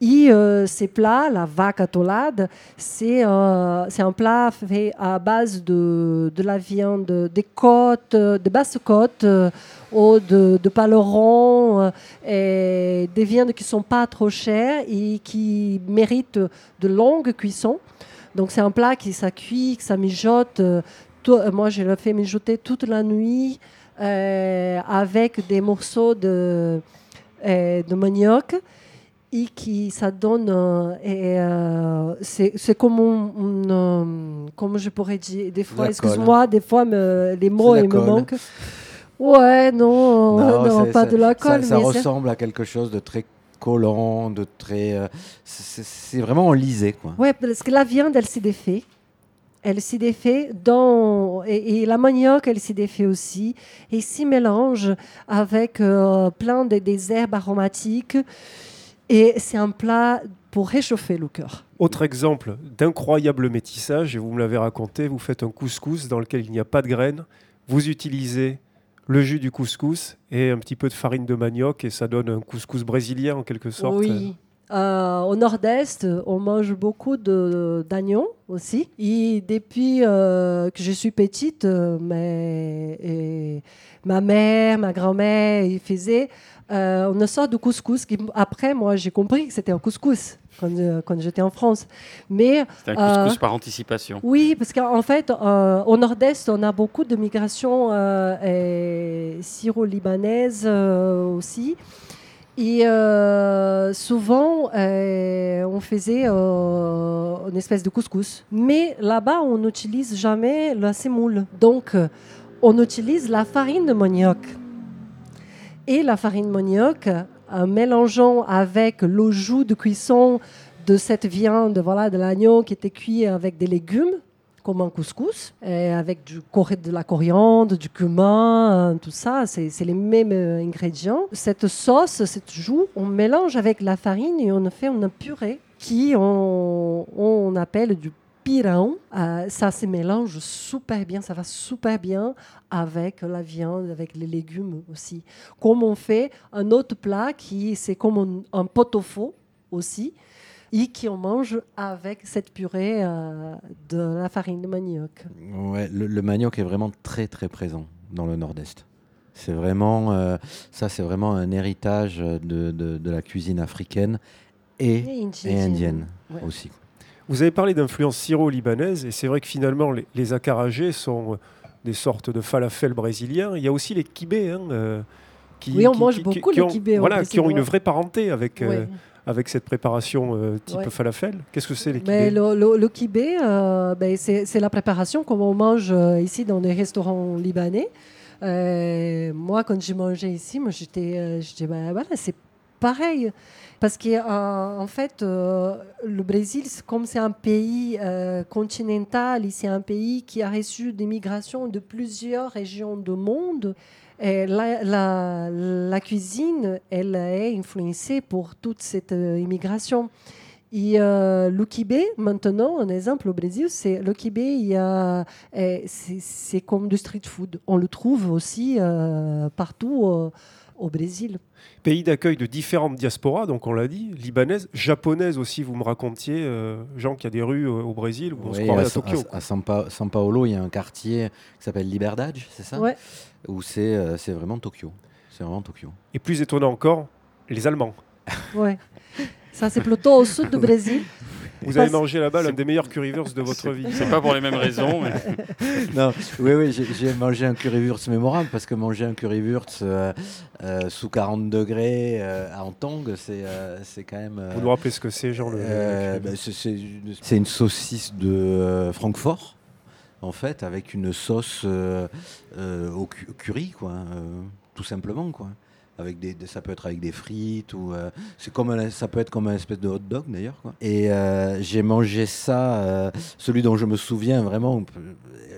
Et euh, ces plats, la vaca tolade, c'est euh, c'est un plat fait à base de, de la viande, des côtes, de basses côtes, ou de, de paleron, et des viandes qui sont pas trop chères et qui méritent de longues cuissons. Donc c'est un plat qui ça cuit, que ça mijote. Tout- euh, moi, je le fais mijoter toute la nuit euh, avec des morceaux de, euh, de manioc et qui ça donne euh, euh, c'est c'est comme un- euh, comment je pourrais dire des fois excuse-moi des fois me- les mots ils me manquent ouais non non, c'est- pas de la colle Ça, ça mais ressemble à quelque chose de très collant, de très. c'est vraiment enlisé, quoi. Ouais, parce que la viande, elle s'y défait. Elle s'y défait dans... Et, et la manioc, elle s'y défait aussi. Et s'y mélange avec euh, plein de, des herbes aromatiques. Et c'est un plat pour réchauffer le cœur. Autre exemple d'incroyable métissage, et vous me l'avez raconté, vous faites un couscous dans lequel il n'y a pas de graines, vous utilisez le jus du couscous et un petit peu de farine de manioc, et ça donne un couscous brésilien en quelque sorte. Oui. Euh, au nord-est, on mange beaucoup d'oignons aussi. Et depuis euh, que je suis petite, euh, mais, et ma mère, ma grand-mère, ils faisaient euh, a sorte de couscous. Qui, après, moi, j'ai compris que c'était un couscous quand, quand j'étais en France. Mais C'est un couscous par anticipation. oui, parce qu'en fait, au nord-est, on a beaucoup de migration euh, et syro-libanaise euh, aussi. Et euh, souvent, euh, on faisait euh, une espèce de couscous. Mais là-bas, on n'utilise jamais la semoule. Donc, on utilise la farine de manioc. Et la farine de manioc, en mélangeant avec le jus de cuisson de cette viande, voilà, de l'agneau qui était cuit avec des légumes, comme un couscous, et avec du de la coriandre, du cumin, euh, tout ça, c'est les mêmes euh, ingrédients. Cette sauce, cette joue, on mélange avec la farine et on fait une purée qui on, on appelle du pirão. Euh, ça se mélange super bien, ça va super bien avec la viande, avec les légumes aussi. Comme on fait un autre plat qui c'est comme un, un pot-au-feu aussi et qui on mange avec cette purée euh, de la farine de manioc. Ouais, le, le manioc est vraiment très très présent dans le Nord-Est. C'est vraiment, euh, ça c'est vraiment un héritage de, de- de la cuisine africaine et, Et et indienne Ouais. aussi. Vous avez parlé d'influence syro-libanaise, et c'est vrai que finalement, les, les acarajés sont euh, des sortes de falafels brésiliens. Il y a aussi les kibés, hein, euh, qui, Oui, on qui- mange qui- beaucoup qui les ont- kibés Voilà, qui ont une vraie parenté avec, euh. Avec cette préparation euh, type Ouais. falafel. Qu'est-ce que c'est kibés le, le, le kibé, euh, ben, c'est la préparation comme on mange euh, ici dans les restaurants libanais. Euh, moi, quand j'ai mangé ici, moi, j'étais, j'étais, ben, voilà, c'est pareil. Parce qu'en en fait, le Brésil, comme c'est un pays continental, c'est un pays qui a reçu des migrations de plusieurs régions du monde, la, cuisine, elle est influencée pour toute cette euh, immigration. Et euh, maintenant, un exemple au Brésil, c'est le eh, c'est c'est comme du street food. On le trouve aussi euh, partout euh, au Brésil. Pays d'accueil de différentes diasporas, donc on l'a dit, libanaises, japonaises aussi, vous me racontiez, euh, Jean, qu'il y a des rues euh, au Brésil où on se croirait à, à, Tokyo. à- à San, Pa- San Paolo, il y a un quartier qui s'appelle Liberdade, c'est ça Ouais. Où c'est euh, c'est vraiment Tokyo. C'est vraiment Tokyo. Et plus étonnant encore, les Allemands. Ouais. Ça, c'est plutôt au sud du Brésil. Vous avez mangé là-bas l'un des meilleurs currywurst de votre vie. C'est pas pour les mêmes raisons. mais- non, oui, oui, j'ai- mangé un currywurst mémorable parce que manger un currywurst euh, euh, sous 40 degrés euh, en tongue, c'est euh, c'est quand même. euh, Vous nous rappelez ce que c'est, Jean le, euh, bah, c'est- une- saucisse de euh, Francfort, en fait, avec une sauce euh, euh, au cu- curry, quoi, euh, tout simplement, quoi. Avec des, des- ça peut être avec des frites ou euh, c'est comme un- ça peut être comme un espèce de hot dog d'ailleurs quoi. Et euh, j'ai mangé ça, euh, celui dont je me souviens vraiment,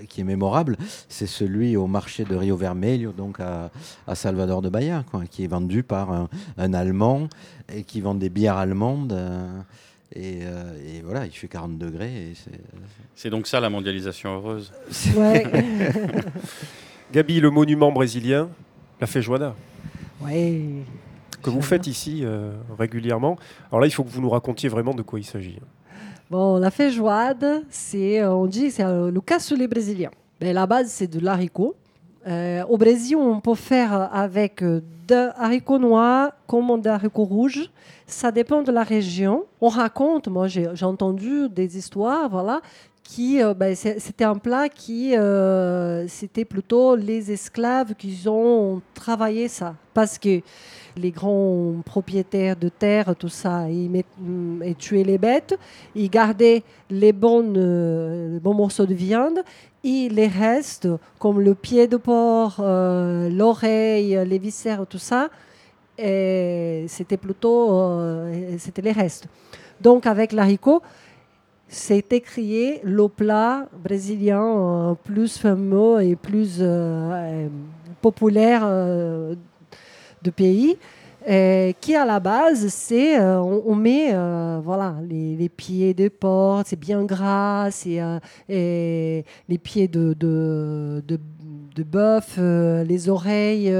qui est mémorable, c'est celui au marché de Rio Vermelho, donc à, à Salvador de Bahia, quoi, qui est vendu par un, un Allemand et qui vend des bières allemandes. euh, et, euh, et voilà, il fait 40 degrés. C'est donc ça la mondialisation heureuse. Ouais. Gabi, le monument brésilien, la feijoada, ouais. que vous faites ici euh, régulièrement. Alors là, il faut que vous nous racontiez vraiment de quoi il s'agit. Bon, la feijoada, c'est, euh, on dit, c'est euh, le cassoulet brésilien. Mais la base, c'est de l'haricot. Euh, au Brésil, on peut faire avec de haricots noirs comme des haricots rouges. Ça dépend de la région. On raconte, moi j'ai entendu des histoires, voilà, qui euh, ben, c'était un plat qui euh, c'était plutôt les esclaves qui ont travaillé ça parce que les grands propriétaires de terre, tout ça, ils, met- mm, tuaient les bêtes, ils gardaient les, euh, bons morceaux de viande et les restes, comme le pied de porc, l'oreille, les viscères, tout ça, c'était plutôt c'était les restes. Donc avec l'haricot, c'était créé le plat brésilien euh, plus fameux et plus euh, euh, populaire euh, du pays. Qui à la base, c'est on, met voilà les, pieds de porc, c'est bien gras, c'est les pieds de de, bœuf, les oreilles.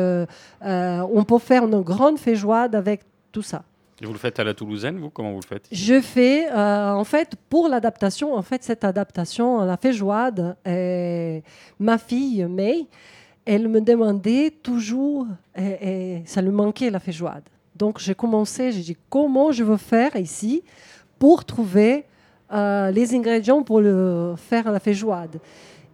on peut faire une grande feijoade avec tout ça. Et vous le faites à la toulousaine, vous Comment vous le faites? Je fais, euh, en fait, pour l'adaptation, en fait, cette adaptation à la feijoade, ma fille, May, elle me demandait toujours, et, ça lui manquait la feijoada. Donc j'ai commencé, j'ai dit comment je veux faire ici pour trouver euh, les ingrédients pour le, faire la feijoada.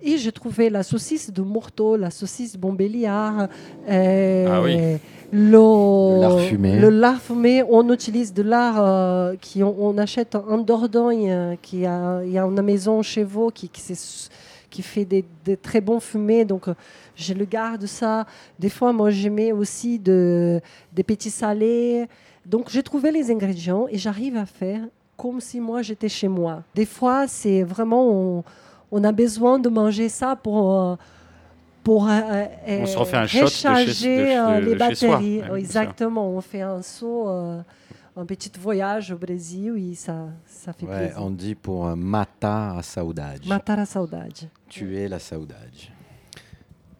Et j'ai trouvé la saucisse de Morteau, la saucisse de Bombelliard, euh, ah oui. le, lard fumé. Le lard fumé, on utilise de l'art euh, qui on, achète en Dordogne, qui a, il y a une maison chez vous qui, qui, qui fait des, très bons fumés. Donc je le garde ça. Des fois, moi, je mets aussi de, des petits salés. Donc j'ai trouvé les ingrédients et j'arrive à faire comme si moi j'étais chez moi. Des fois, c'est vraiment on a besoin de manger ça pour euh, pour euh, on se refait un shot de euh, les batteries. Exactement, on fait un saut, un petit voyage au Brésil, oui, ça, ça fait ouais, plaisir. On dit pour matar a saudade. Matar a saudade. Tuer la saudade.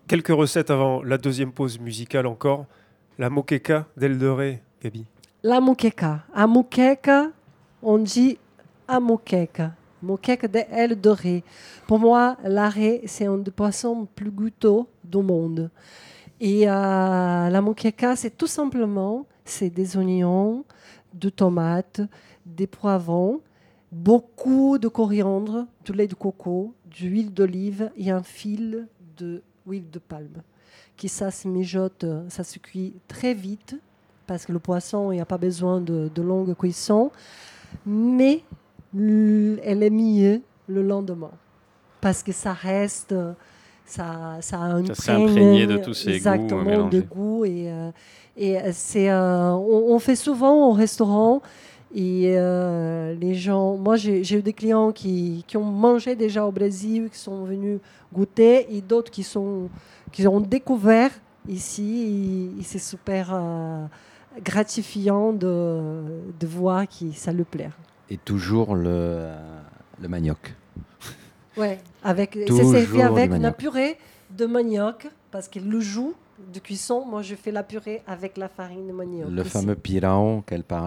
Quelques recettes avant la deuxième pause musicale encore. La moqueca d'Eldoré, Gabi. La moqueca. A moqueca, on dit a moqueca. Moqueca de dorée. Pour moi, l'arrêt, c'est un des poissons plus goûteux du monde. Et euh, la moqueca, c'est tout simplement c'est des oignons, de tomates, des poivrons, beaucoup de coriandre, du lait de coco, d'huile d'olive et un fil d'huile de palme. Qui ça se mijote, ça se cuit très vite parce que le poisson, il n'y a pas besoin de, de longue cuisson. Mais elle est mieux le lendemain. Parce que ça reste, ça, ça a un ça imprégné de tous ces exactement, goûts. de goûts. Et, euh, et c'est, euh, on, fait souvent au restaurant. Et euh, les gens, moi j'ai, eu des clients qui, qui, ont mangé déjà au Brésil, qui sont venus goûter, et d'autres qui, sont, qui ont découvert ici. Et, c'est super gratifiant de, de voir que ça leur plaît et toujours le, le manioc. Ouais, avec, c'est fait avec une purée de manioc, parce que le joue de cuisson, moi je fais la purée avec la farine de manioc. Le fameux pirão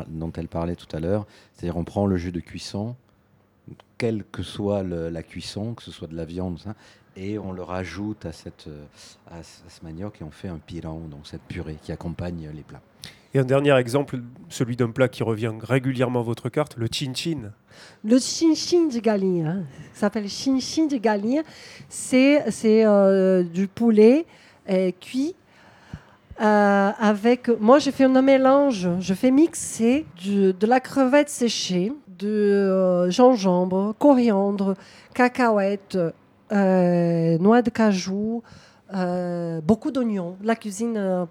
dont elle parlait tout à l'heure, c'est-à-dire on prend le jus de cuisson, quelle que soit la cuisson, que ce soit de la viande, ça, et on le rajoute à, cette, à ce manioc et on fait un pirão, donc cette purée qui accompagne les plats. Et un dernier exemple, celui d'un plat qui revient régulièrement à votre carte, le chin-chin. Le chin-chin de galinha, hein. ça s'appelle chin-chin de galinha. C'est euh, du poulet euh, cuit euh, avec. Moi, je fais un mélange. Je fais mixer de la crevette séchée, de gingembre, coriandre, cacahuètes, noix de cajou, beaucoup d'oignons. La cuisine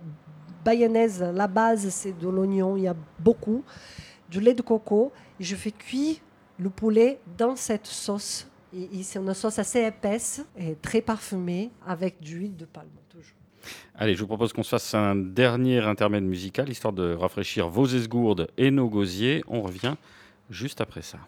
bayonnaise, la base, c'est de l'oignon, il y a beaucoup, du lait de coco. Je fais cuire le poulet dans cette sauce. C'est une sauce assez épaisse et très parfumée avec de l'huile de palme. Allez, je vous propose qu'on se fasse un dernier intermède musical, histoire de rafraîchir vos esgourdes et nos gosiers. On revient juste après ça.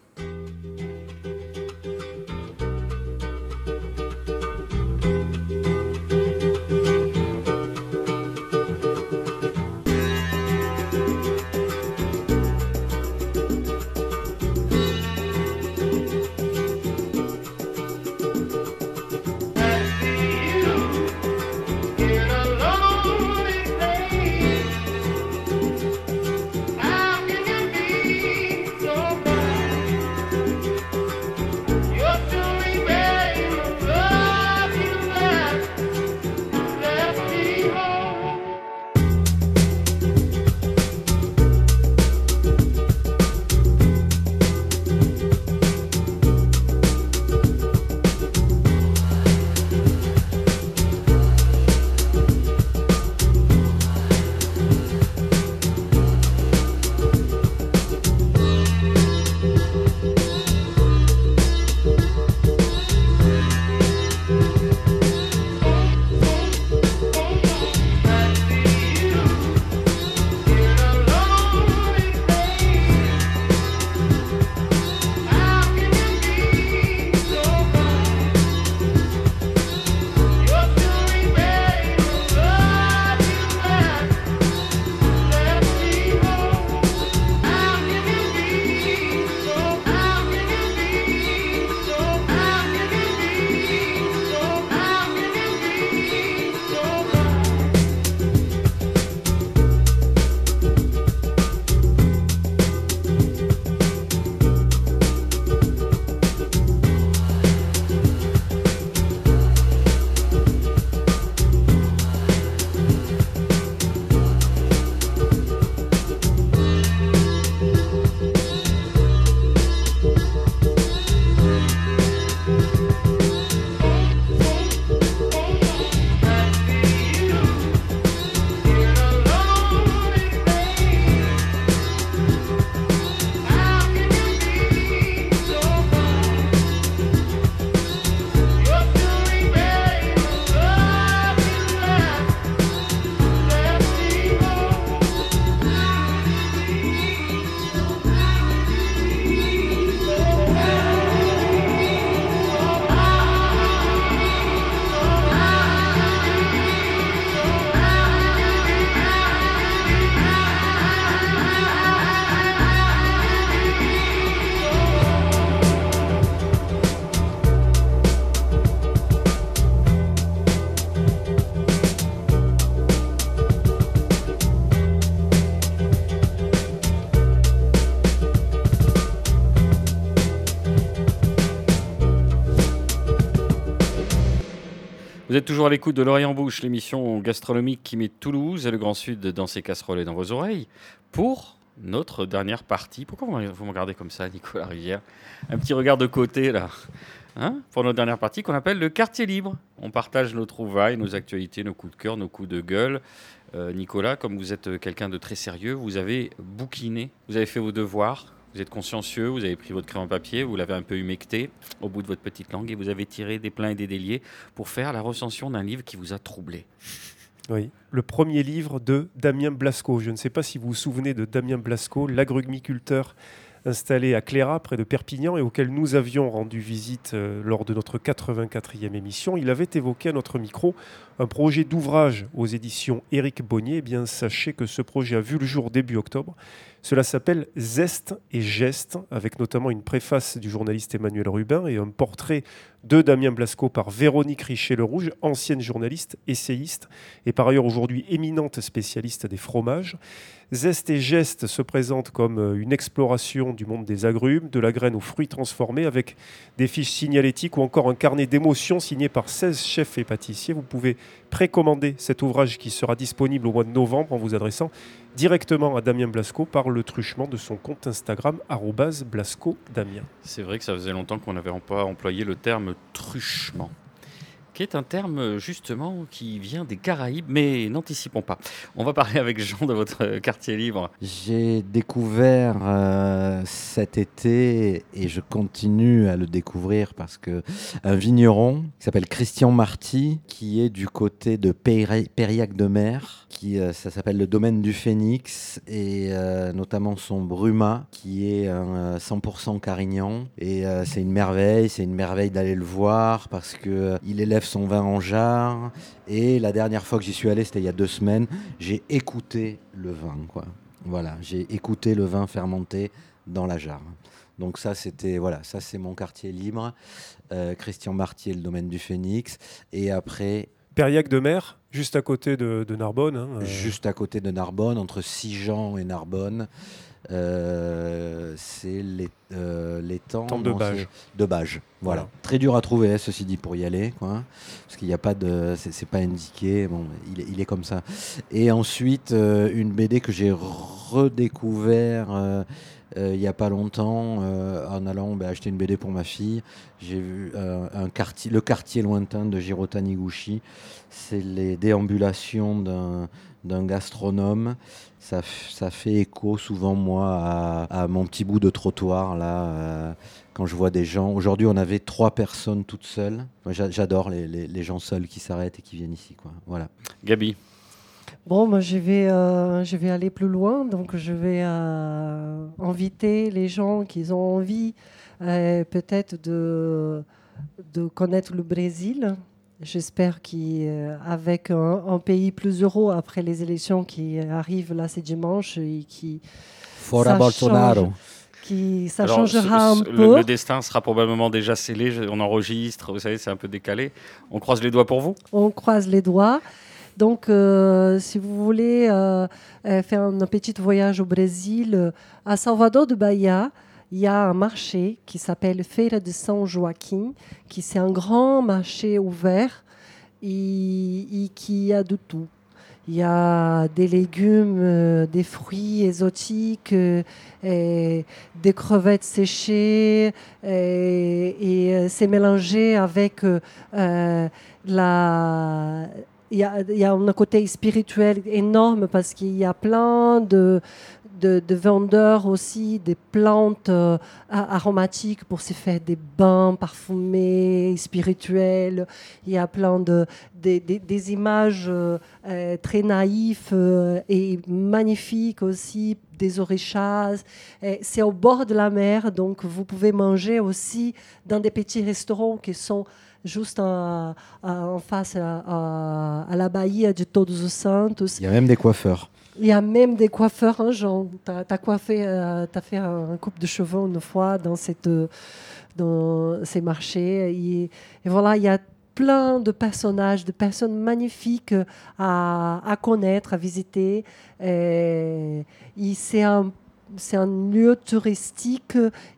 Vous êtes toujours à l'écoute de l'Orient en bouche, l'émission gastronomique qui met Toulouse et le Grand Sud dans ses casseroles et dans vos oreilles pour notre dernière partie. Pourquoi vous me regardez comme ça, Nicolas Rivière? Un petit regard de côté là. Hein? Pour notre dernière partie qu'on appelle le quartier libre. On partage nos trouvailles, nos actualités, nos coups de cœur, nos coups de gueule. Euh, Nicolas, comme vous êtes quelqu'un de très sérieux, vous avez bouquiné, vous avez fait vos devoirs, vous êtes consciencieux, vous avez pris votre crayon papier, vous l'avez un peu humecté au bout de votre petite langue et vous avez tiré des pleins et des déliés pour faire la recension d'un livre qui vous a troublé. Oui, le premier livre de Damien Blasco. Je ne sais pas si vous vous souvenez de Damien Blasco, l'agrumiculteur installé à Cléra, près de Perpignan, et auquel nous avions rendu visite euh, lors de notre 84e émission. Il avait évoqué à notre micro un projet d'ouvrage aux éditions Éric Bonnier. Eh bien, sachez que ce projet a vu le jour début octobre. Cela s'appelle Zeste et Geste, avec notamment une préface du journaliste Emmanuel Rubin et un portrait de Damien Blasco par Véronique Richer-Le-Rouge, ancienne journaliste, essayiste et par ailleurs aujourd'hui éminente spécialiste des fromages. Zeste et Geste se présente comme euh, une exploration du monde des agrumes, de la graine aux fruits transformés, avec des fiches signalétiques ou encore un carnet d'émotions signé par 16 chefs et pâtissiers. Vous pouvez précommander cet ouvrage qui sera disponible au mois de novembre en vous adressant directement à Damien Blasco par le truchement de son compte Instagram Blasco Damien. C'est vrai que ça faisait longtemps qu'on n'avait pas employé le terme truchement qui est un terme justement qui vient des Caraïbes, mais n'anticipons pas. On va parler avec Jean de votre quartier libre. J'ai découvert euh, cet été et je continue à le découvrir parce que un vigneron qui s'appelle Christian Marty, qui est du côté de Périac de Mer, qui euh, ça s'appelle le domaine du Phénix et euh, notamment son Bruma, qui est un 100% Carignan et c'est une merveille, c'est une merveille d'aller le voir parce que il élève son vin en jarre. Et la dernière fois que j'y suis allé, c'était il y a deux semaines, j'ai écouté le vin. Quoi. Voilà, j'ai écouté le vin fermenté dans la jarre. Donc ça, c'était voilà, ça c'est mon quartier libre. Euh, Christian Martier, le domaine du Phénix. Et après. Périac de Mer, juste à côté de, Narbonne. Hein, euh. Juste à côté de Narbonne, entre Sijan et Narbonne. Euh, c'est les, euh, les temps, de Bage. De Bage, voilà. Très dur à trouver, hein, ceci dit, pour y aller, quoi, parce qu'il n'y a pas de, c'est pas indiqué. Bon, il est, il est, comme ça. Et ensuite, euh, une BD que j'ai redécouvert. il n'y a pas longtemps, en allant bah, acheter une BD pour ma fille, j'ai vu un quartier, le quartier lointain de Jiro Taniguchi. C'est les déambulations d'un gastronome ça, ça, fait écho souvent, moi, à, mon petit bout de trottoir, là, euh, quand je vois des gens. Aujourd'hui, on avait trois personnes toutes seules. J'adore les, les, gens seuls qui s'arrêtent et qui viennent ici. Quoi. Voilà. Gabi Bon, moi, je vais, euh, je vais aller plus loin. Donc, je vais euh, inviter les gens qui ont envie, peut-être, de, de connaître le Brésil. J'espère qu'avec un, un, pays plus heureux après les élections qui arrivent là ce dimanche et qui Fora Bolsonaro. qui ça changera un peu. Le, destin sera probablement déjà scellé. On enregistre, vous savez, c'est un peu décalé. On croise les doigts pour vous? On croise les doigts. Donc, euh, si vous voulez euh, euh, faire un petit voyage au Brésil, à Salvador de Bahia, il y a un marché qui s'appelle Feira de São Joaquim, qui c'est un grand marché ouvert et, qui a de tout. Il y a des légumes, euh, des fruits exotiques, euh, et des crevettes séchées, et, et c'est mélangé avec euh, la il y, a, un côté spirituel énorme parce qu'il y a plein de, de, vendeurs aussi des plantes euh, aromatiques pour se faire des bains parfumés, spirituels. Il y a plein de, des, images euh, euh, très naïfs et magnifiques aussi, des orichas. C'est au bord de la mer, donc vous pouvez manger aussi dans des petits restaurants qui sont juste en, face à, à, la baillie de Todos os Santos. Il y a même des coiffeurs. Il y a même des coiffeurs, hein, Jean. Tu as, coiffé, euh, as fait un coupe de cheveux une fois dans, dans ces marchés. Et, voilà, il y a plein de personnages, de personnes magnifiques à, à connaître, à visiter. C'est un, lieu touristique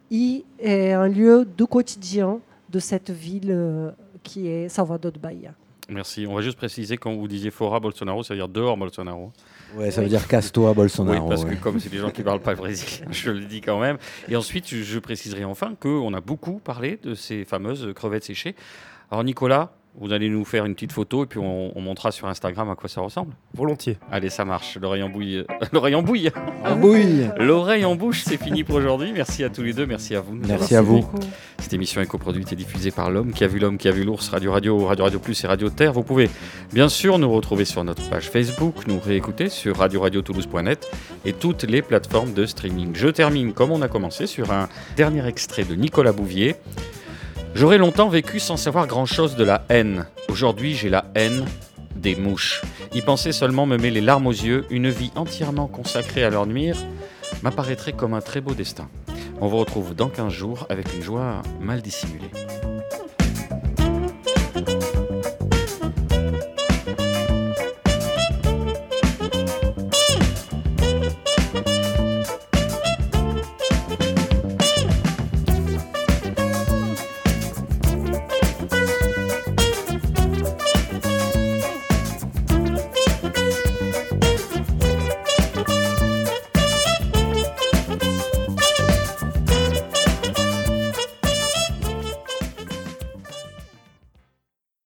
et, et, un lieu de quotidien de cette ville euh, qui est Salvador de Bahia. Merci. On va juste préciser quand vous disiez fora Bolsonaro, ça veut dire dehors Bolsonaro. Ouais, ça veut dire casse-toi, Bolsonaro. Oui, parce ouais. que comme c'est des gens qui ne parlent pas le brésil, je le dis quand même. Et ensuite, je, je préciserai enfin qu'on a beaucoup parlé de ces fameuses crevettes séchées. Alors Nicolas, vous allez nous faire une petite photo et puis on, on montrera sur Instagram à quoi ça ressemble. Volontiers. Allez, ça marche. L'oreille en bouille. L'oreille en bouille. En bouille L'oreille en bouche, c'est fini pour aujourd'hui. Merci à tous les deux. Merci à vous. Merci à vous. Cette émission est coproduite et diffusée par l'homme qui a vu l'homme qui a vu l'ours, Radio Radio, Radio Radio Plus et Radio Terre. Vous pouvez bien sûr nous retrouver sur notre page Facebook, nous réécouter sur radio-radio-toulouse.net et toutes les plateformes de streaming. Je termine comme on a commencé sur un dernier extrait de Nicolas Bouvier. J'aurais longtemps vécu sans savoir grand-chose de la haine. Aujourd'hui, j'ai la haine des mouches. Y penser seulement me met les larmes aux yeux. Une vie entièrement consacrée à leur nuire m'apparaîtrait comme un très beau destin. On vous retrouve dans 15 jours avec une joie mal dissimulée.